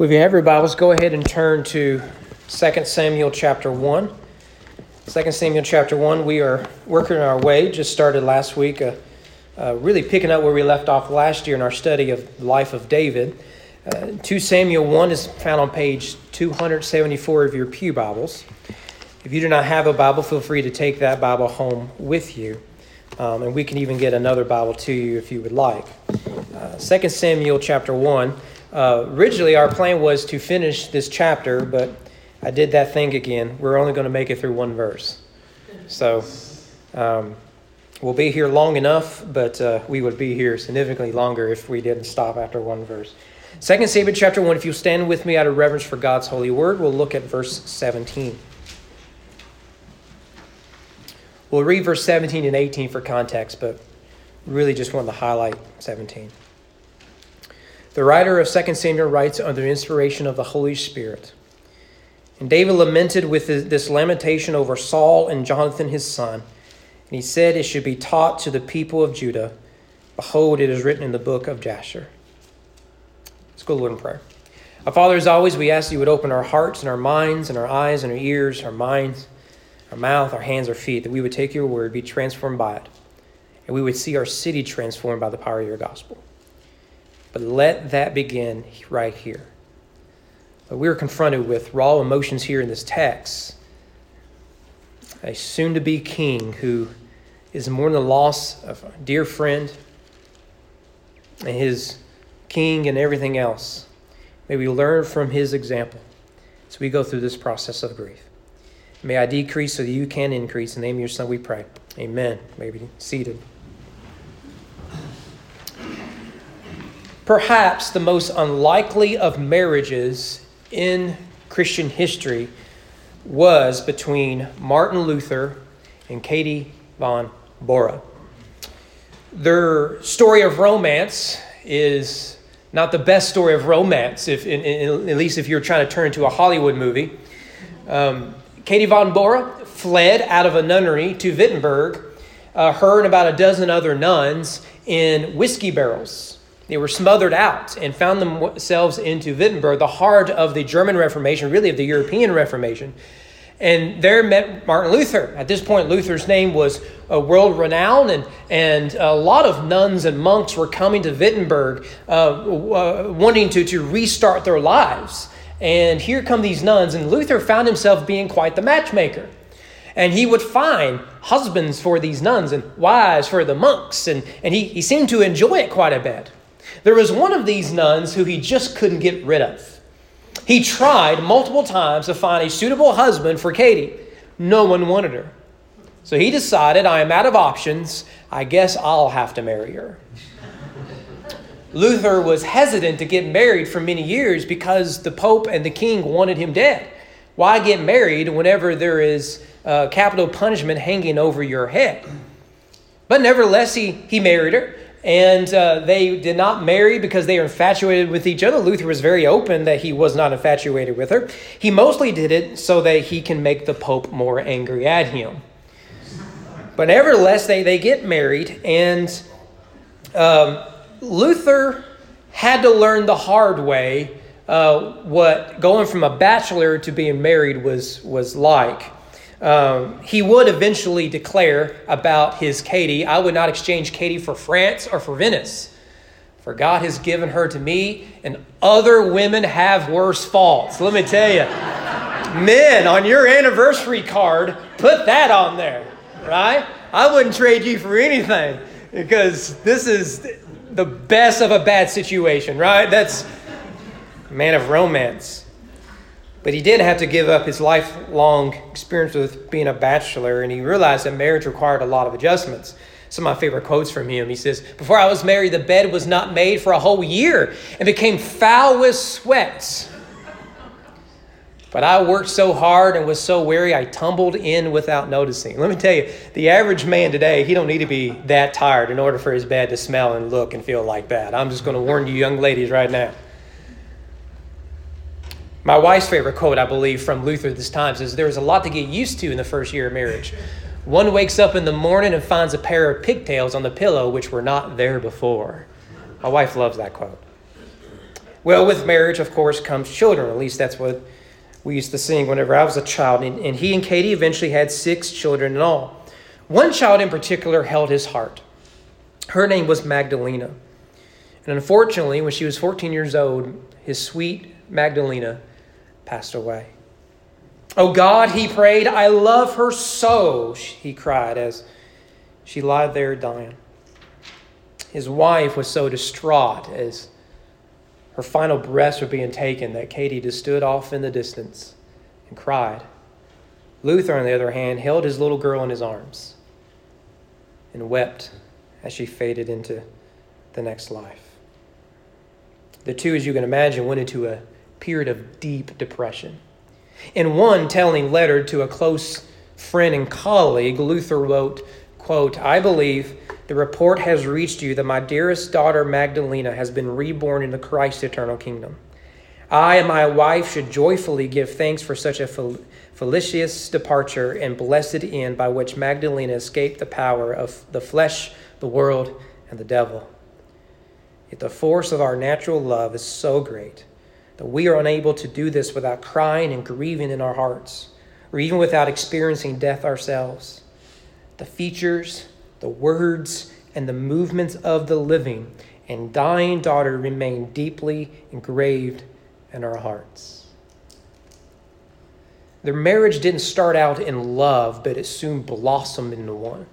If you have your Bibles, go ahead and turn to 2 Samuel chapter 1. 2 Samuel chapter 1, we are working our way, just started last week, uh, uh, really picking up where we left off last year in our study of the life of David. Uh, 2 Samuel 1 is found on page 274 of your Pew Bibles. If you do not have a Bible, feel free to take that Bible home with you. Um, and we can even get another Bible to you if you would like. Uh, 2 Samuel chapter 1. Uh, originally, our plan was to finish this chapter, but I did that thing again. We're only going to make it through one verse. So um, we'll be here long enough, but uh, we would be here significantly longer if we didn't stop after one verse. Second Samuel chapter 1, if you stand with me out of reverence for God's holy word, we'll look at verse 17. We'll read verse 17 and 18 for context, but really just want to highlight 17. The writer of 2 Samuel writes under the inspiration of the Holy Spirit. And David lamented with this lamentation over Saul and Jonathan his son. And he said, It should be taught to the people of Judah. Behold, it is written in the book of Jasher. Let's go, to Lord, in prayer. Our Father, as always, we ask you would open our hearts and our minds and our eyes and our ears, our minds, our mouth, our hands, our feet, that we would take your word, be transformed by it, and we would see our city transformed by the power of your gospel. But let that begin right here. But we are confronted with raw emotions here in this text. A soon to be king who is mourning the loss of a dear friend and his king and everything else. May we learn from his example as we go through this process of grief. May I decrease so that you can increase. In the name of your Son, we pray. Amen. May be seated. Perhaps the most unlikely of marriages in Christian history was between Martin Luther and Katie von Bora. Their story of romance is not the best story of romance, if, in, in, at least if you're trying to turn into a Hollywood movie. Um, Katie von Bora fled out of a nunnery to Wittenberg, uh, her and about a dozen other nuns in whiskey barrels. They were smothered out and found themselves into Wittenberg, the heart of the German Reformation, really of the European Reformation. And there met Martin Luther. At this point, Luther's name was uh, world renowned, and, and a lot of nuns and monks were coming to Wittenberg uh, uh, wanting to, to restart their lives. And here come these nuns, and Luther found himself being quite the matchmaker. And he would find husbands for these nuns and wives for the monks, and, and he, he seemed to enjoy it quite a bit. There was one of these nuns who he just couldn't get rid of. He tried multiple times to find a suitable husband for Katie. No one wanted her. So he decided, I am out of options. I guess I'll have to marry her. Luther was hesitant to get married for many years because the Pope and the King wanted him dead. Why get married whenever there is uh, capital punishment hanging over your head? But nevertheless, he, he married her and uh, they did not marry because they were infatuated with each other. Luther was very open that he was not infatuated with her. He mostly did it so that he can make the Pope more angry at him. But nevertheless, they, they get married, and um, Luther had to learn the hard way uh, what going from a bachelor to being married was, was like. Um, he would eventually declare about his Katie, I would not exchange Katie for France or for Venice. For God has given her to me, and other women have worse faults. Let me tell you, men, on your anniversary card, put that on there, right? I wouldn't trade you for anything because this is the best of a bad situation, right? That's man of romance. But he did have to give up his lifelong experience with being a bachelor, and he realized that marriage required a lot of adjustments. Some of my favorite quotes from him. He says, Before I was married, the bed was not made for a whole year and became foul with sweats. But I worked so hard and was so weary, I tumbled in without noticing. Let me tell you, the average man today, he don't need to be that tired in order for his bed to smell and look and feel like that. I'm just going to warn you young ladies right now. My wife's favorite quote, I believe, from Luther this time says, There's a lot to get used to in the first year of marriage. One wakes up in the morning and finds a pair of pigtails on the pillow which were not there before. My wife loves that quote. Well, with marriage, of course, comes children. At least that's what we used to sing whenever I was a child. And, and he and Katie eventually had six children in all. One child in particular held his heart. Her name was Magdalena. And unfortunately, when she was 14 years old, his sweet Magdalena passed away. Oh God, he prayed, I love her so, he cried as she lied there dying. His wife was so distraught as her final breaths were being taken that Katie just stood off in the distance and cried. Luther, on the other hand, held his little girl in his arms and wept as she faded into the next life. The two, as you can imagine, went into a period of deep depression. In one telling letter to a close friend and colleague, Luther wrote, quote, I believe the report has reached you that my dearest daughter Magdalena has been reborn into Christ's eternal kingdom. I and my wife should joyfully give thanks for such a fel- felicitous departure and blessed end by which Magdalena escaped the power of the flesh, the world, and the devil. Yet the force of our natural love is so great that we are unable to do this without crying and grieving in our hearts, or even without experiencing death ourselves. The features, the words, and the movements of the living and dying daughter remain deeply engraved in our hearts. Their marriage didn't start out in love, but it soon blossomed into one.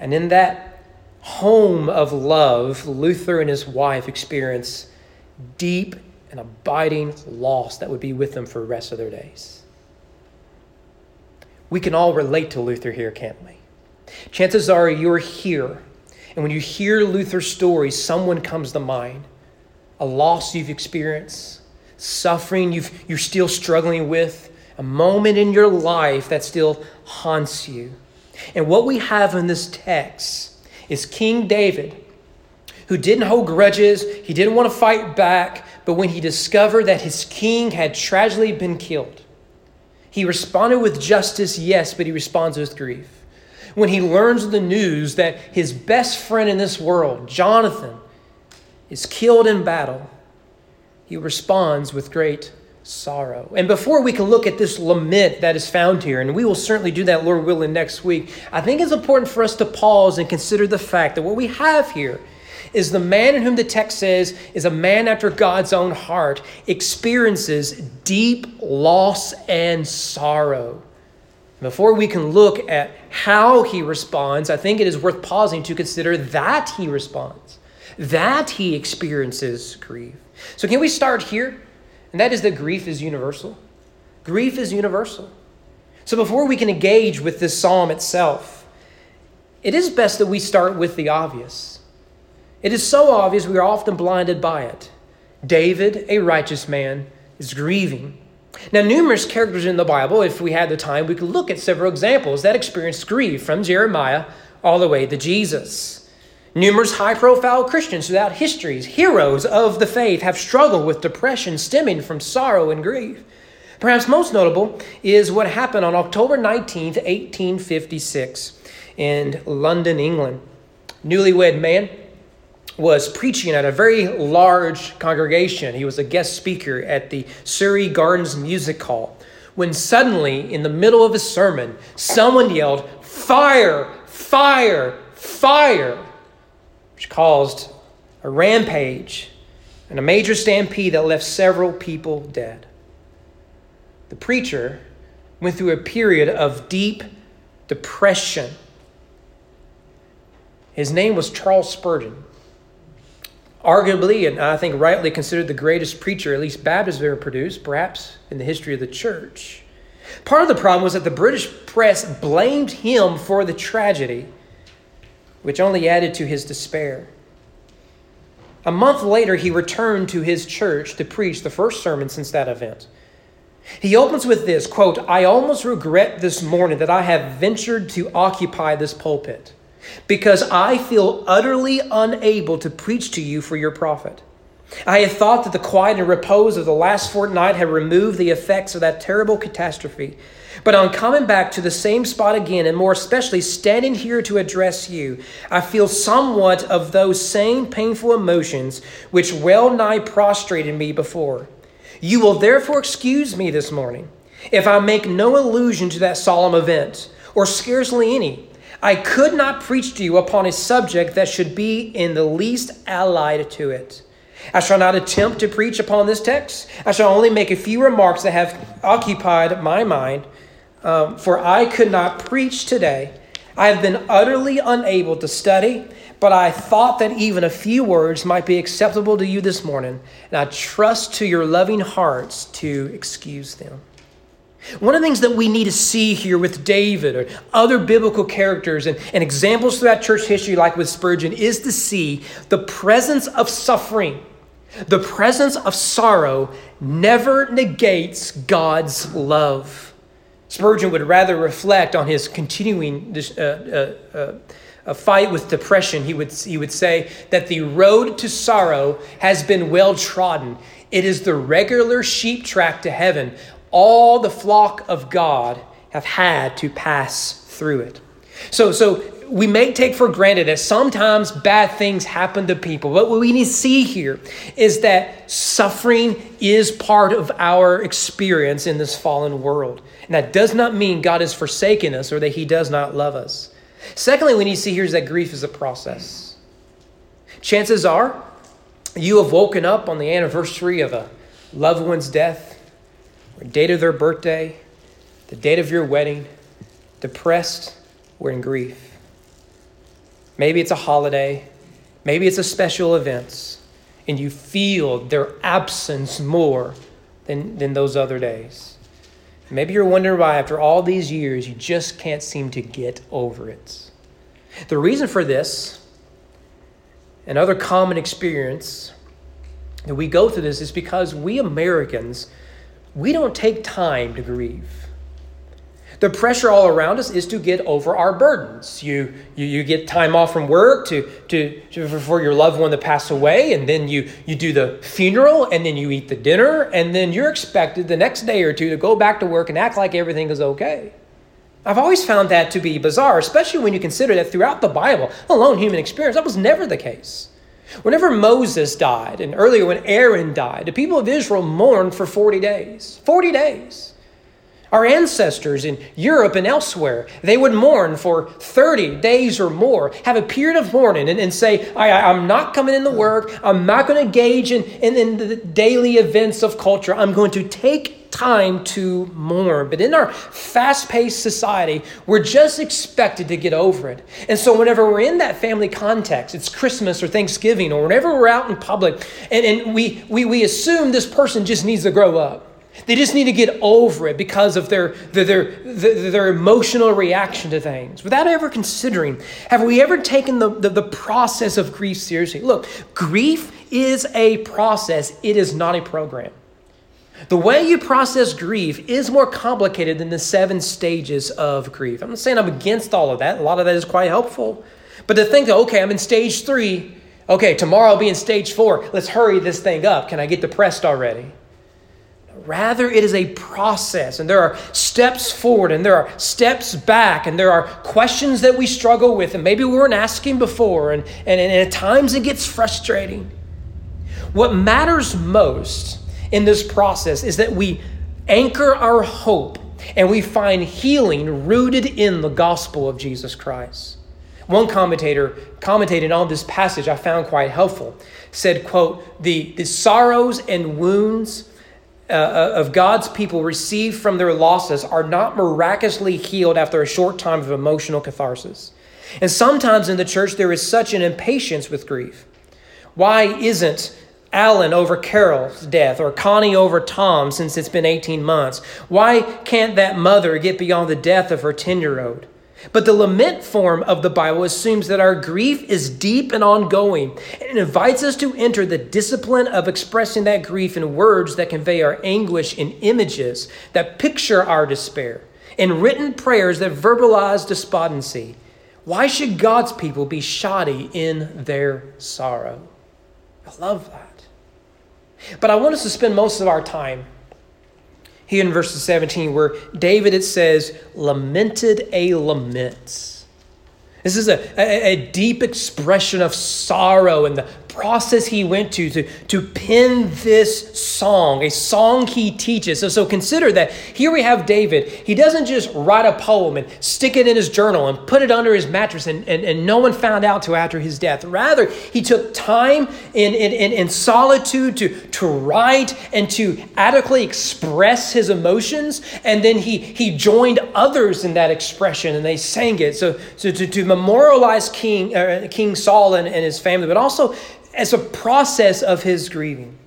And in that home of love, Luther and his wife experienced deep and abiding loss that would be with them for the rest of their days. We can all relate to Luther here, can't we? Chances are you're here, and when you hear Luther's story, someone comes to mind. A loss you've experienced, suffering you've, you're still struggling with, a moment in your life that still haunts you. And what we have in this text is King David, who didn't hold grudges, he didn't want to fight back, but when he discovered that his king had tragically been killed, he responded with justice, yes, but he responds with grief. When he learns the news that his best friend in this world, Jonathan, is killed in battle, he responds with great sorrow. And before we can look at this lament that is found here, and we will certainly do that, Lord willing, next week, I think it's important for us to pause and consider the fact that what we have here is the man in whom the text says is a man after God's own heart, experiences deep loss and sorrow. Before we can look at how he responds, I think it is worth pausing to consider that he responds, that he experiences grief. So, can we start here? And that is that grief is universal. Grief is universal. So, before we can engage with this psalm itself, it is best that we start with the obvious. It is so obvious we are often blinded by it. David, a righteous man, is grieving. Now, numerous characters in the Bible, if we had the time, we could look at several examples that experienced grief from Jeremiah all the way to Jesus. Numerous high profile Christians throughout histories, heroes of the faith, have struggled with depression stemming from sorrow and grief. Perhaps most notable is what happened on October 19th, 1856, in London, England. Newlywed man was preaching at a very large congregation. He was a guest speaker at the Surrey Gardens Music Hall. When suddenly, in the middle of his sermon, someone yelled, Fire! Fire! Fire! Which caused a rampage and a major stampede that left several people dead. The preacher went through a period of deep depression. His name was Charles Spurgeon arguably, and I think rightly considered the greatest preacher, at least Baptists have ever produced, perhaps in the history of the church. Part of the problem was that the British press blamed him for the tragedy, which only added to his despair. A month later, he returned to his church to preach the first sermon since that event. He opens with this quote, I almost regret this morning that I have ventured to occupy this pulpit because I feel utterly unable to preach to you for your profit. I had thought that the quiet and repose of the last fortnight had removed the effects of that terrible catastrophe. But on coming back to the same spot again, and more especially standing here to address you, I feel somewhat of those same painful emotions which well nigh prostrated me before. You will therefore excuse me this morning if I make no allusion to that solemn event, or scarcely any. I could not preach to you upon a subject that should be in the least allied to it. I shall not attempt to preach upon this text. I shall only make a few remarks that have occupied my mind, um, for I could not preach today. I have been utterly unable to study, but I thought that even a few words might be acceptable to you this morning, and I trust to your loving hearts to excuse them. One of the things that we need to see here with David or other biblical characters and, and examples throughout church history, like with Spurgeon, is to see the presence of suffering. The presence of sorrow never negates God's love. Spurgeon would rather reflect on his continuing uh, uh, uh, fight with depression. He would, he would say that the road to sorrow has been well trodden. It is the regular sheep track to heaven all the flock of God have had to pass through it. So, so we may take for granted that sometimes bad things happen to people. But what we need to see here is that suffering is part of our experience in this fallen world. And that does not mean God has forsaken us or that he does not love us. Secondly, we need to see here is that grief is a process. Chances are you have woken up on the anniversary of a loved one's death or date of their birthday, the date of your wedding, depressed or in grief. Maybe it's a holiday, maybe it's a special event, and you feel their absence more than, than those other days. Maybe you're wondering why, after all these years, you just can't seem to get over it. The reason for this, and other common experience that we go through this, is because we Americans we don't take time to grieve. The pressure all around us is to get over our burdens. You, you, you get time off from work to, to, to, for your loved one to pass away, and then you, you do the funeral, and then you eat the dinner, and then you're expected the next day or two to go back to work and act like everything is okay. I've always found that to be bizarre, especially when you consider that throughout the Bible, alone human experience, that was never the case. Whenever Moses died, and earlier when Aaron died, the people of Israel mourned for 40 days. 40 days. Our ancestors in Europe and elsewhere, they would mourn for 30 days or more, have a period of mourning, and, and say, I, am not coming into work. I'm not going to engage in, in, in the daily events of culture. I'm going to take time to mourn. But in our fast paced society, we're just expected to get over it. And so, whenever we're in that family context, it's Christmas or Thanksgiving, or whenever we're out in public, and, and we, we, we assume this person just needs to grow up. They just need to get over it because of their, their, their, their, emotional reaction to things without ever considering have we ever taken the, the, the process of grief seriously? Look, grief is a process, it is not a program. The way you process grief is more complicated than the seven stages of grief. I'm not saying I'm against all of that. A lot of that is quite helpful. But to think that, okay, I'm in stage three. Okay, tomorrow I'll be in stage four. Let's hurry this thing up. Can I get depressed already? Rather, it is a process, and there are steps forward, and there are steps back, and there are questions that we struggle with, and maybe we weren't asking before, and, and, and at times it gets frustrating. What matters most in this process is that we anchor our hope and we find healing rooted in the gospel of Jesus Christ. One commentator commentating on this passage I found quite helpful said, quote, the, the sorrows and wounds uh, of God's people receive from their losses are not miraculously healed after a short time of emotional catharsis. And sometimes in the church there is such an impatience with grief. Why isn't Alan over Carol's death or Connie over Tom since it's been 18 months? Why can't that mother get beyond the death of her 10 year old? But the lament form of the Bible assumes that our grief is deep and ongoing and invites us to enter the discipline of expressing that grief in words that convey our anguish in images that picture our despair, in written prayers that verbalize despondency. Why should God's people be shoddy in their sorrow? I love that. But I want us to spend most of our time here in verses 17, where David, it says, lamented a lament. This is a, a, a, deep expression of sorrow and the process he went to, to to pen this song, a song he teaches. So, so consider that here we have David. He doesn't just write a poem and stick it in his journal and put it under his mattress and, and, and no one found out till after his death. Rather, he took time in, in, in, in solitude to, to write and to adequately express his emotions. And then he, he joined others in that expression and they sang it. So, so to, to memorialize King, uh, King Saul and, and his family, but also as a process of his grieving.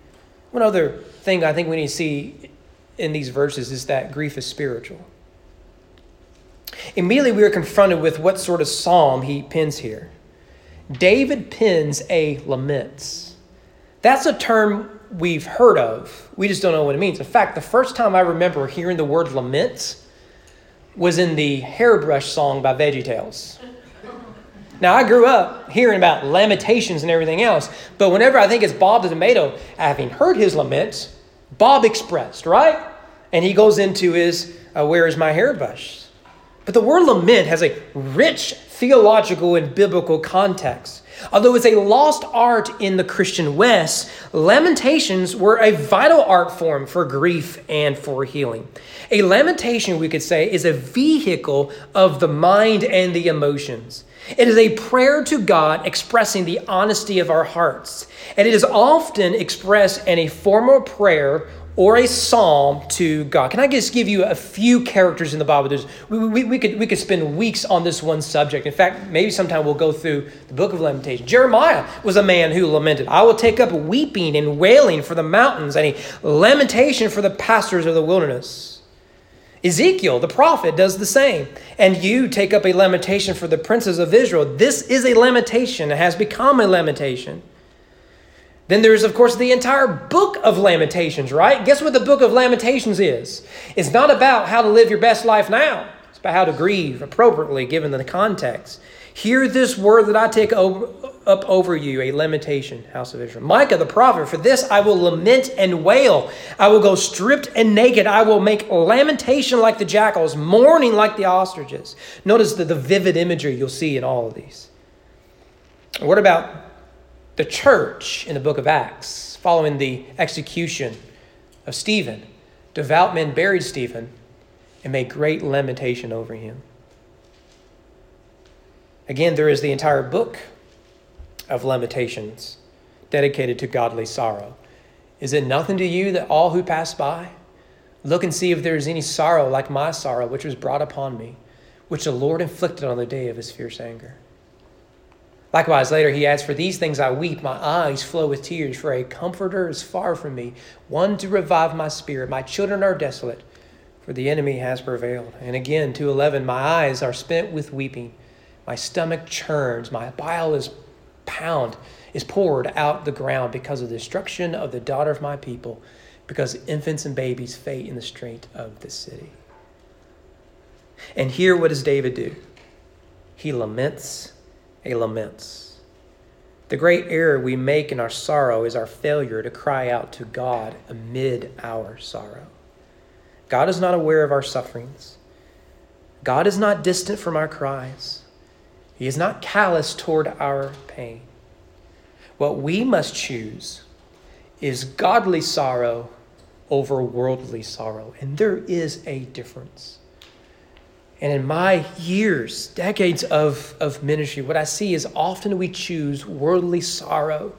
One other thing I think we need to see in these verses is that grief is spiritual. Immediately, we are confronted with what sort of psalm he pens here. David pens a laments. That's a term we've heard of. We just don't know what it means. In fact, the first time I remember hearing the word laments was in the hairbrush song by VeggieTales. Now, I grew up hearing about lamentations and everything else, but whenever I think it's Bob the Tomato, having heard his laments, Bob expressed, right? And he goes into his, uh, Where is my hairbrush? But the word lament has a rich theological and biblical context. Although it's a lost art in the Christian West, lamentations were a vital art form for grief and for healing. A lamentation, we could say, is a vehicle of the mind and the emotions. It is a prayer to God expressing the honesty of our hearts. And it is often expressed in a formal prayer or a psalm to God. Can I just give you a few characters in the Bible? We, we, we, could, we could spend weeks on this one subject. In fact, maybe sometime we'll go through the book of Lamentations. Jeremiah was a man who lamented. I will take up weeping and wailing for the mountains and a lamentation for the pastors of the wilderness. Ezekiel, the prophet, does the same. And you take up a lamentation for the princes of Israel. This is a lamentation. It has become a lamentation. Then there's, of course, the entire book of Lamentations, right? Guess what the book of Lamentations is? It's not about how to live your best life now, it's about how to grieve appropriately given the context. Hear this word that I take up over you, a lamentation, house of Israel. Micah the prophet, for this I will lament and wail. I will go stripped and naked. I will make lamentation like the jackals, mourning like the ostriches. Notice the, the vivid imagery you'll see in all of these. What about the church in the book of Acts, following the execution of Stephen? Devout men buried Stephen and made great lamentation over him. Again, there is the entire book of Lamentations dedicated to godly sorrow. Is it nothing to you that all who pass by look and see if there is any sorrow like my sorrow, which was brought upon me, which the Lord inflicted on the day of his fierce anger? Likewise, later he adds, For these things I weep, my eyes flow with tears, for a comforter is far from me, one to revive my spirit. My children are desolate, for the enemy has prevailed. And again, 211, My eyes are spent with weeping, my stomach churns, my bile is pound is poured out the ground because of the destruction of the daughter of my people, because infants and babies fade in the street of the city. And here, what does David do? He laments a laments. The great error we make in our sorrow is our failure to cry out to God amid our sorrow. God is not aware of our sufferings. God is not distant from our cries. He is not callous toward our pain. What we must choose is godly sorrow over worldly sorrow. And there is a difference. And in my years, decades of, of ministry, what I see is often we choose worldly sorrow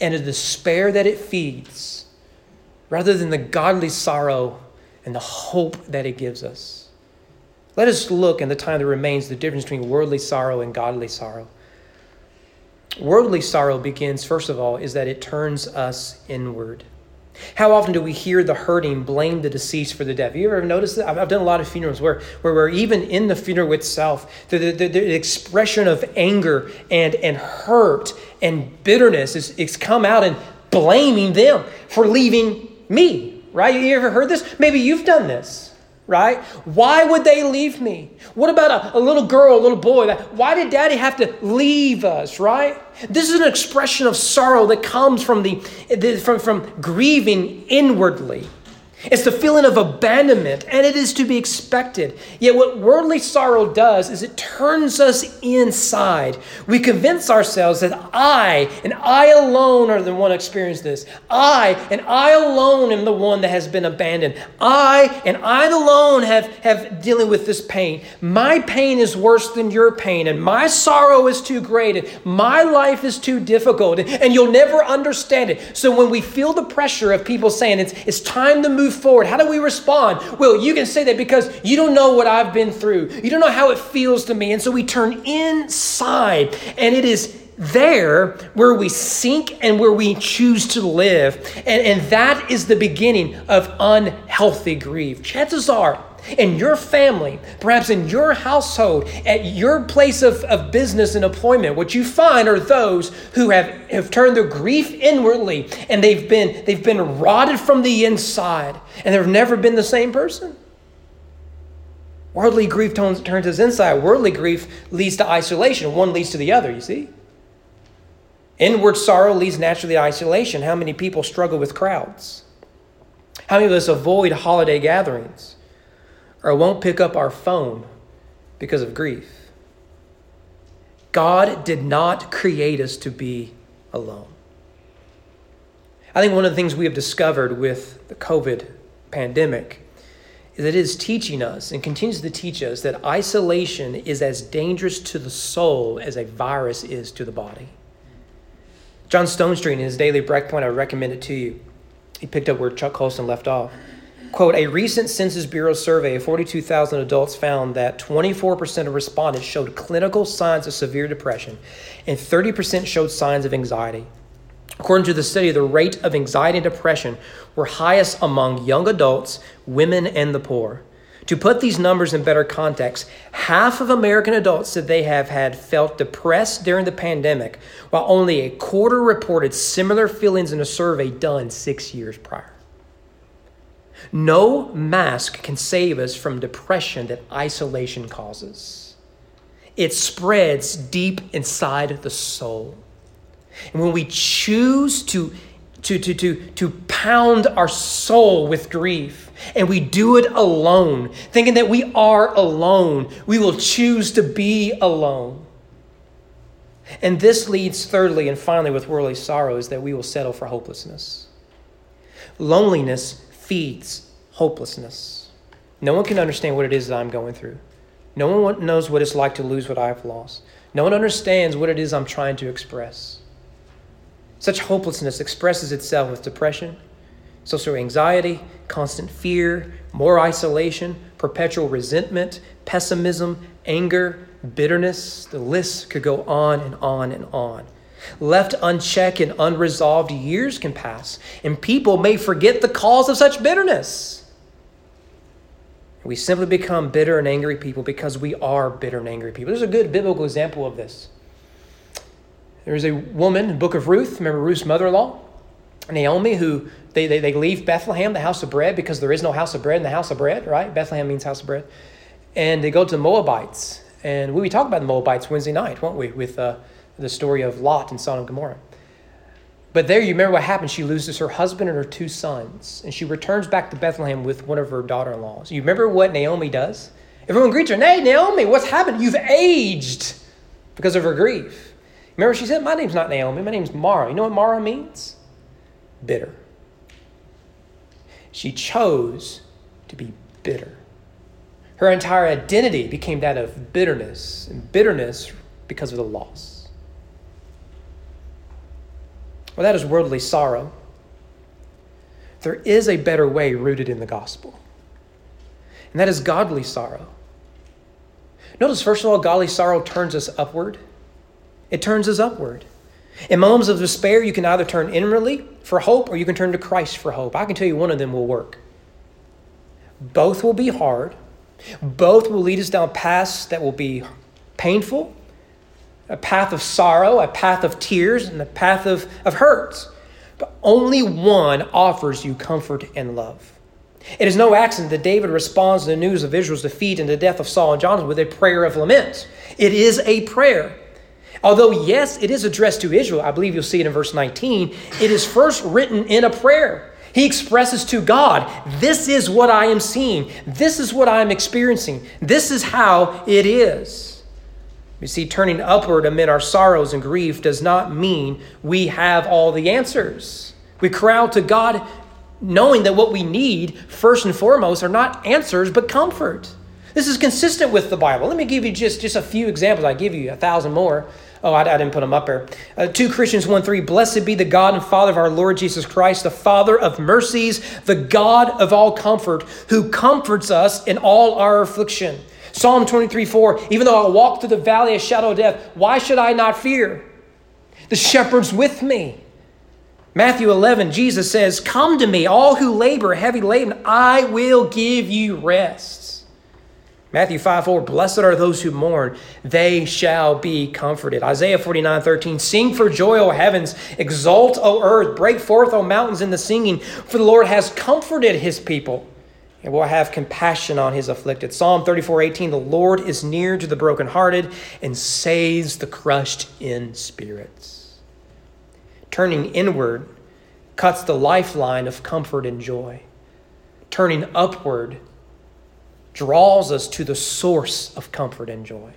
and the despair that it feeds rather than the godly sorrow and the hope that it gives us. Let us look in the time that remains the difference between worldly sorrow and godly sorrow. Worldly sorrow begins, first of all, is that it turns us inward. How often do we hear the hurting blame the deceased for the death? Have you ever noticed that? I've done a lot of funerals where, where we're even in the funeral itself, the, the, the, expression of anger and, and hurt and bitterness is it's come out and blaming them for leaving me, right? You ever heard this? Maybe you've done this. Right? Why would they leave me? What about a, a, little girl, a little boy? Why did daddy have to leave us, right? This is an expression of sorrow that comes from, the, from, from grieving inwardly. It's the feeling of abandonment, and it is to be expected. Yet, what worldly sorrow does is it turns us inside. We convince ourselves that I and I alone are the one experiencing this. I and I alone am the one that has been abandoned. I and I alone have, have dealing with this pain. My pain is worse than your pain, and my sorrow is too great, and my life is too difficult, and you'll never understand it. So, when we feel the pressure of people saying it's, it's time to move forward? How do we respond? Well, you can say that because you don't know what I've been through. You don't know how it feels to me. And so we turn inside, and it is there where we sink and where we choose to live. And, and that is the beginning of unhealthy grief. Chances are, in your family, perhaps in your household, at your place of, of business and employment, what you find are those who have, have turned their grief inwardly and they've been, they've been rotted from the inside and they've never been the same person. Worldly grief turns, turns us inside. Worldly grief leads to isolation. One leads to the other, you see? Inward sorrow leads naturally to isolation. How many people struggle with crowds? How many of us avoid holiday gatherings? Or won't pick up our phone because of grief. God did not create us to be alone. I think one of the things we have discovered with the COVID pandemic is that it is teaching us and continues to teach us that isolation is as dangerous to the soul as a virus is to the body. John Stonestreet, in his daily breakpoint, I recommend it to you. He picked up where Chuck Colson left off. Quote, a recent Census Bureau survey of 42,000 adults found that 24% of respondents showed clinical signs of severe depression and 30% showed signs of anxiety. According to the study, the rate of anxiety and depression were highest among young adults, women, and the poor. To put these numbers in better context, half of American adults said they have had felt depressed during the pandemic, while only a quarter reported similar feelings in a survey done six years prior. No mask can save us from depression that isolation causes. It spreads deep inside the soul. And when we choose to, to, to, to, to pound our soul with grief, and we do it alone, thinking that we are alone, we will choose to be alone. And this leads, thirdly and finally, with worldly sorrow, is that we will settle for hopelessness. Loneliness feeds hopelessness. No one can understand what it is that I'm going through. No one knows what it's like to lose what I've lost. No one understands what it is I'm trying to express. Such hopelessness expresses itself with depression, social anxiety, constant fear, more isolation, perpetual resentment, pessimism, anger, bitterness. The list could go on and on and on. Left unchecked and unresolved, years can pass, and people may forget the cause of such bitterness. We simply become bitter and angry people because we are bitter and angry people. There's a good biblical example of this. There's a woman in book of Ruth, remember Ruth's mother in law? Naomi, who they, they, they leave Bethlehem, the house of bread, because there is no house of bread in the house of bread, right? Bethlehem means house of bread. And they go to Moabites. And we talked about the Moabites Wednesday night, won't we? With uh, the story of Lot and Sodom and Gomorrah. But there, you remember what happened? She loses her husband and her two sons, and she returns back to Bethlehem with one of her daughter in laws. You remember what Naomi does? Everyone greets her, Hey, Naomi, what's happened? You've aged because of her grief. Remember, she said, My name's not Naomi, my name's Mara. You know what Mara means? Bitter. She chose to be bitter. Her entire identity became that of bitterness, and bitterness because of the loss. Well, that is worldly sorrow. There is a better way rooted in the gospel, and that is godly sorrow. Notice, first of all, godly sorrow turns us upward. It turns us upward. In moments of despair, you can either turn inwardly for hope or you can turn to Christ for hope. I can tell you one of them will work. Both will be hard. Both will lead us down paths that will be painful a path of sorrow, a path of tears, and a path of, of hurts. But only one offers you comfort and love. It is no accident that David responds to the news of Israel's defeat and the death of Saul and Jonathan with a prayer of lament. It is a prayer. Although, yes, it is addressed to Israel, I believe you'll see it in verse 19, it is first written in a prayer. He expresses to God, This is what I am seeing. This is what I am experiencing. This is how it is. You see, turning upward amid our sorrows and grief does not mean we have all the answers. We cry out to God knowing that what we need, first and foremost, are not answers, but comfort. This is consistent with the Bible. Let me give you just, just a few examples. I give you a thousand more. Oh, I, I didn't put them up there. Uh, 2 Corinthians 1 3 Blessed be the God and Father of our Lord Jesus Christ, the Father of mercies, the God of all comfort, who comforts us in all our affliction. Psalm 23 4 Even though I walk through the valley of shadow of death, why should I not fear? The shepherd's with me. Matthew 11, Jesus says, Come to me, all who labor heavy laden, I will give you rest. Matthew 5 4, Blessed are those who mourn, they shall be comforted. Isaiah 49 13, Sing for joy, O heavens, exult, O earth, break forth, O mountains, in the singing, for the Lord has comforted his people and will have compassion on his afflicted. Psalm 34 18, The Lord is near to the brokenhearted and saves the crushed in spirits turning inward cuts the lifeline of comfort and joy. Turning upward draws us to the source of comfort and joy.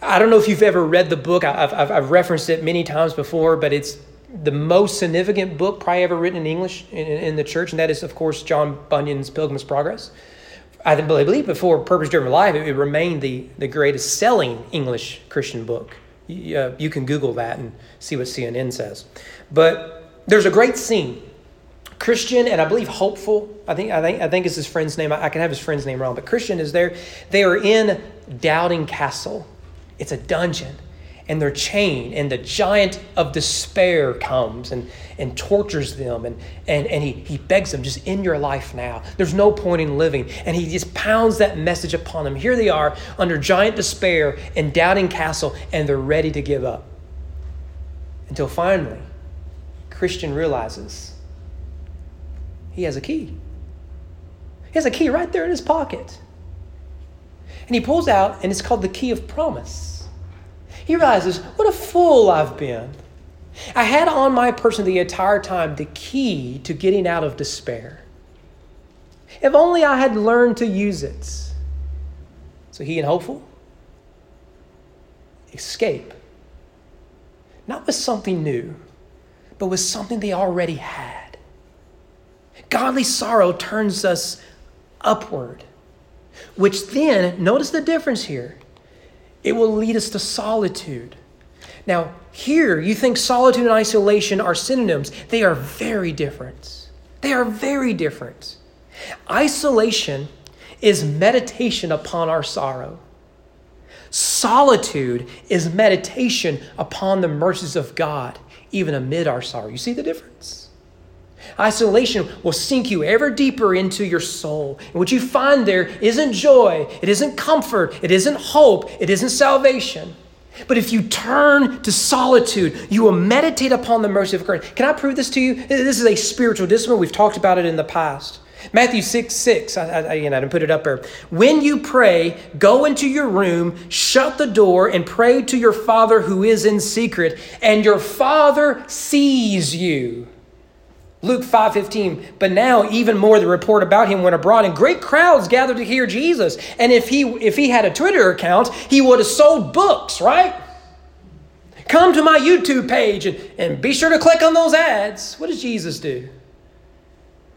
I don't know if you've ever read the book, I've, I've, I've referenced it many times before, but it's the most significant book probably ever written in English in, in the church, and that is, of course, John Bunyan's Pilgrim's Progress. I believe before Purpose Driven Life, it, remained the, the greatest selling English Christian book. You, uh, you can Google that and see what CNN says. But there's a great scene. Christian and I believe hopeful. I think I think I think is his friend's name. I, I can have his friend's name wrong, but Christian is there. They are in Doubting Castle. It's a dungeon and they're chained, and the giant of despair comes and, and tortures them, and, and, and he, he begs them, just in your life now. There's no point in living. And he just pounds that message upon them. Here they are under giant despair and doubting castle, and they're ready to give up. Until finally, Christian realizes he has a key. He has a key right there in his pocket. And he pulls out, and it's called the key of promise. He realizes, what a fool I've been. I had on my person the entire time the key to getting out of despair. If only I had learned to use it. So he and hopeful escape. Not with something new, but with something they already had. Godly sorrow turns us upward, which then, notice the difference here it will lead us to solitude. Now, here, you think solitude and isolation are synonyms. They are very different. They are very different. Isolation is meditation upon our sorrow. Solitude is meditation upon the mercies of God, even amid our sorrow. You see the difference? Isolation will sink you ever deeper into your soul. And what you find there isn't joy, it isn't comfort, it isn't hope, it isn't salvation. But if you turn to solitude, you will meditate upon the mercy of God. Can I prove this to you? This is a spiritual discipline. We've talked about it in the past. Matthew 6 6, I, I, I didn't put it up there. When you pray, go into your room, shut the door, and pray to your Father who is in secret, and your Father sees you. Luke 5:15, but now even more the report about him went abroad and great crowds gathered to hear Jesus. And if he if he had a Twitter account, he would have sold books, right? Come to my YouTube page and, and be sure to click on those ads. What does Jesus do?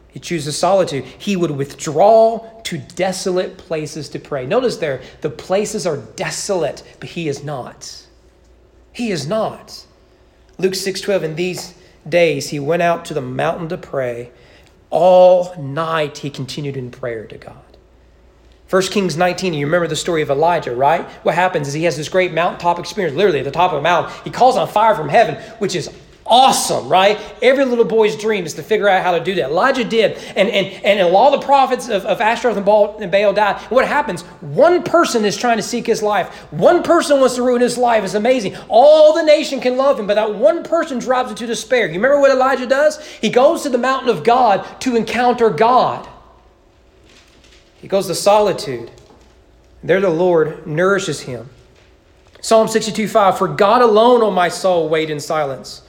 He chooses solitude. He would withdraw to desolate places to pray. Notice there, the places are desolate, but he is not. He is not. Luke 6:12, and these days he went out to the mountain to pray. All night he continued in prayer to God. 1 Kings 19, you remember the story of Elijah, right? What happens is he has this great mountaintop experience, literally at the top of a mountain. He calls on fire from heaven, which is awesome, right? Every little boy's dream is to figure out how to do that. Elijah did. And, and, and all the prophets of, of Ashtaroth and Baal, and Baal died. What happens? One person is trying to seek his life. One person wants to ruin his life. It's amazing. All the nation can love him, but that one person drives into despair. You remember what Elijah does? He goes to the mountain of God to encounter God. He goes to solitude. There the Lord nourishes him. Psalm 62 5 For God alone, O my soul, wait in silence,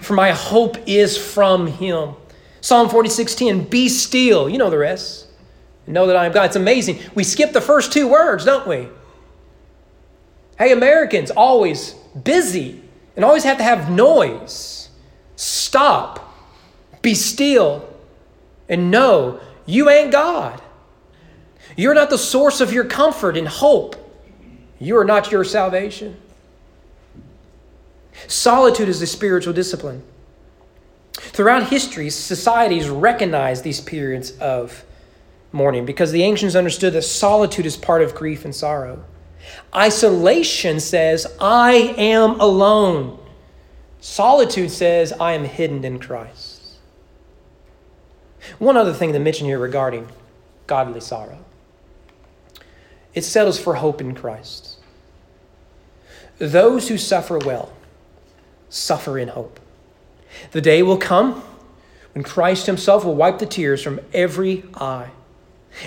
for my hope is from him. Psalm 46 10 Be still. You know the rest. Know that I am God. It's amazing. We skip the first two words, don't we? Hey, Americans, always busy and always have to have noise. Stop, be still, and know you ain't God. You're not the source of your comfort and hope. You are not your salvation. Solitude is a spiritual discipline. Throughout history, societies recognize these periods of mourning because the ancients understood that solitude is part of grief and sorrow. Isolation says, I am alone. Solitude says, I am hidden in Christ. One other thing to mention here regarding godly sorrow it settles for hope in Christ. Those who suffer well suffer in hope. The day will come when Christ Himself will wipe the tears from every eye.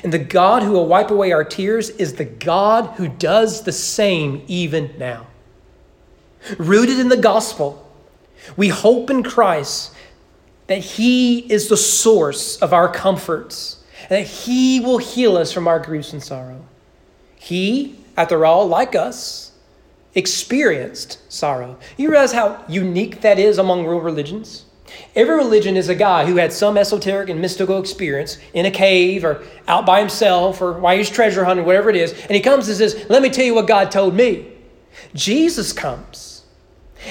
And the God who will wipe away our tears is the God who does the same even now. Rooted in the gospel, we hope in Christ that He is the source of our comforts, and that He will heal us from our griefs and sorrow. He, after all, like us, experienced sorrow. You realize how unique that is among real religions? Every religion is a guy who had some esoteric and mystical experience in a cave or out by himself or while he's treasure hunting, whatever it is, and he comes and says, Let me tell you what God told me. Jesus comes,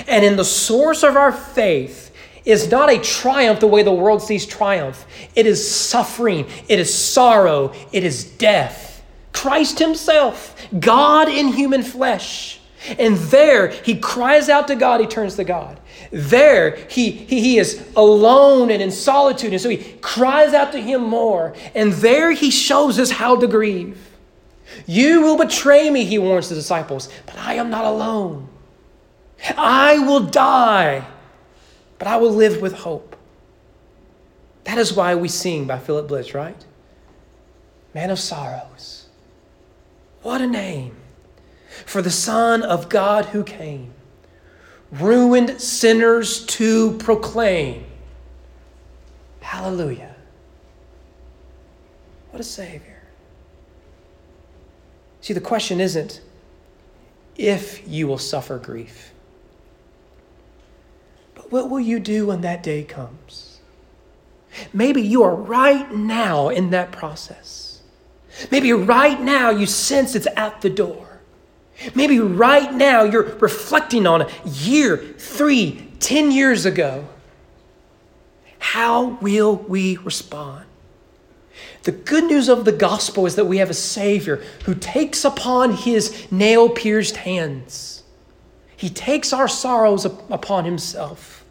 and in the source of our faith, is not a triumph the way the world sees triumph. It is suffering, it is sorrow, it is death. Christ Himself, God in human flesh. And there, He cries out to God, He turns to God. There, he, he, he is alone and in solitude. And so he cries out to him more. And there he shows us how to grieve. You will betray me, he warns the disciples, but I am not alone. I will die, but I will live with hope. That is why we sing by Philip Bliss, right? Man of sorrows. What a name for the Son of God who came ruined sinners to proclaim. Hallelujah. What a Savior. See, the question isn't if you will suffer grief, but what will you do when that day comes? Maybe you are right now in that process. Maybe right now you sense it's at the door. Maybe right now you're reflecting on a year, three, ten years ago. How will we respond? The good news of the gospel is that we have a Savior who takes upon his nail pierced hands. He takes our sorrows upon himself.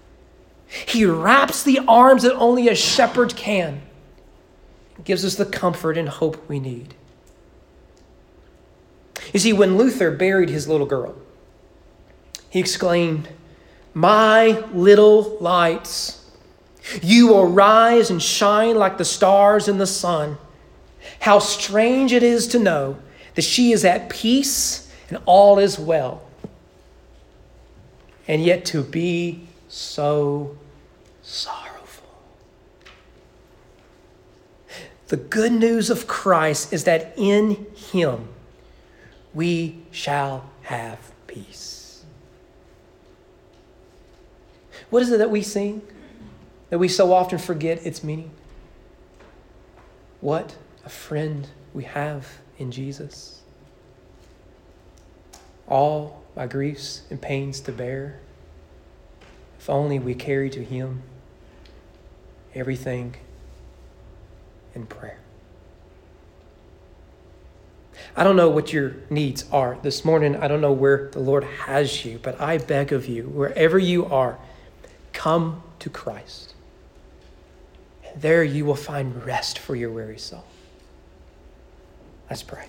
He wraps the arms that only a shepherd can, gives us the comfort and hope we need. You see, when Luther buried his little girl, he exclaimed, My little lights, you will rise and shine like the stars in the sun. How strange it is to know that she is at peace and all is well. And yet to be so sorrowful. The good news of Christ is that in Him, we shall have peace. What is it that we sing that we so often forget its meaning? What a friend we have in Jesus. All my griefs and pains to bear. If only we carry to Him everything in prayer. I don't know what your needs are this morning. I don't know where the Lord has you, but I beg of you, wherever you are, come to Christ. And there you will find rest for your weary soul. Let's pray.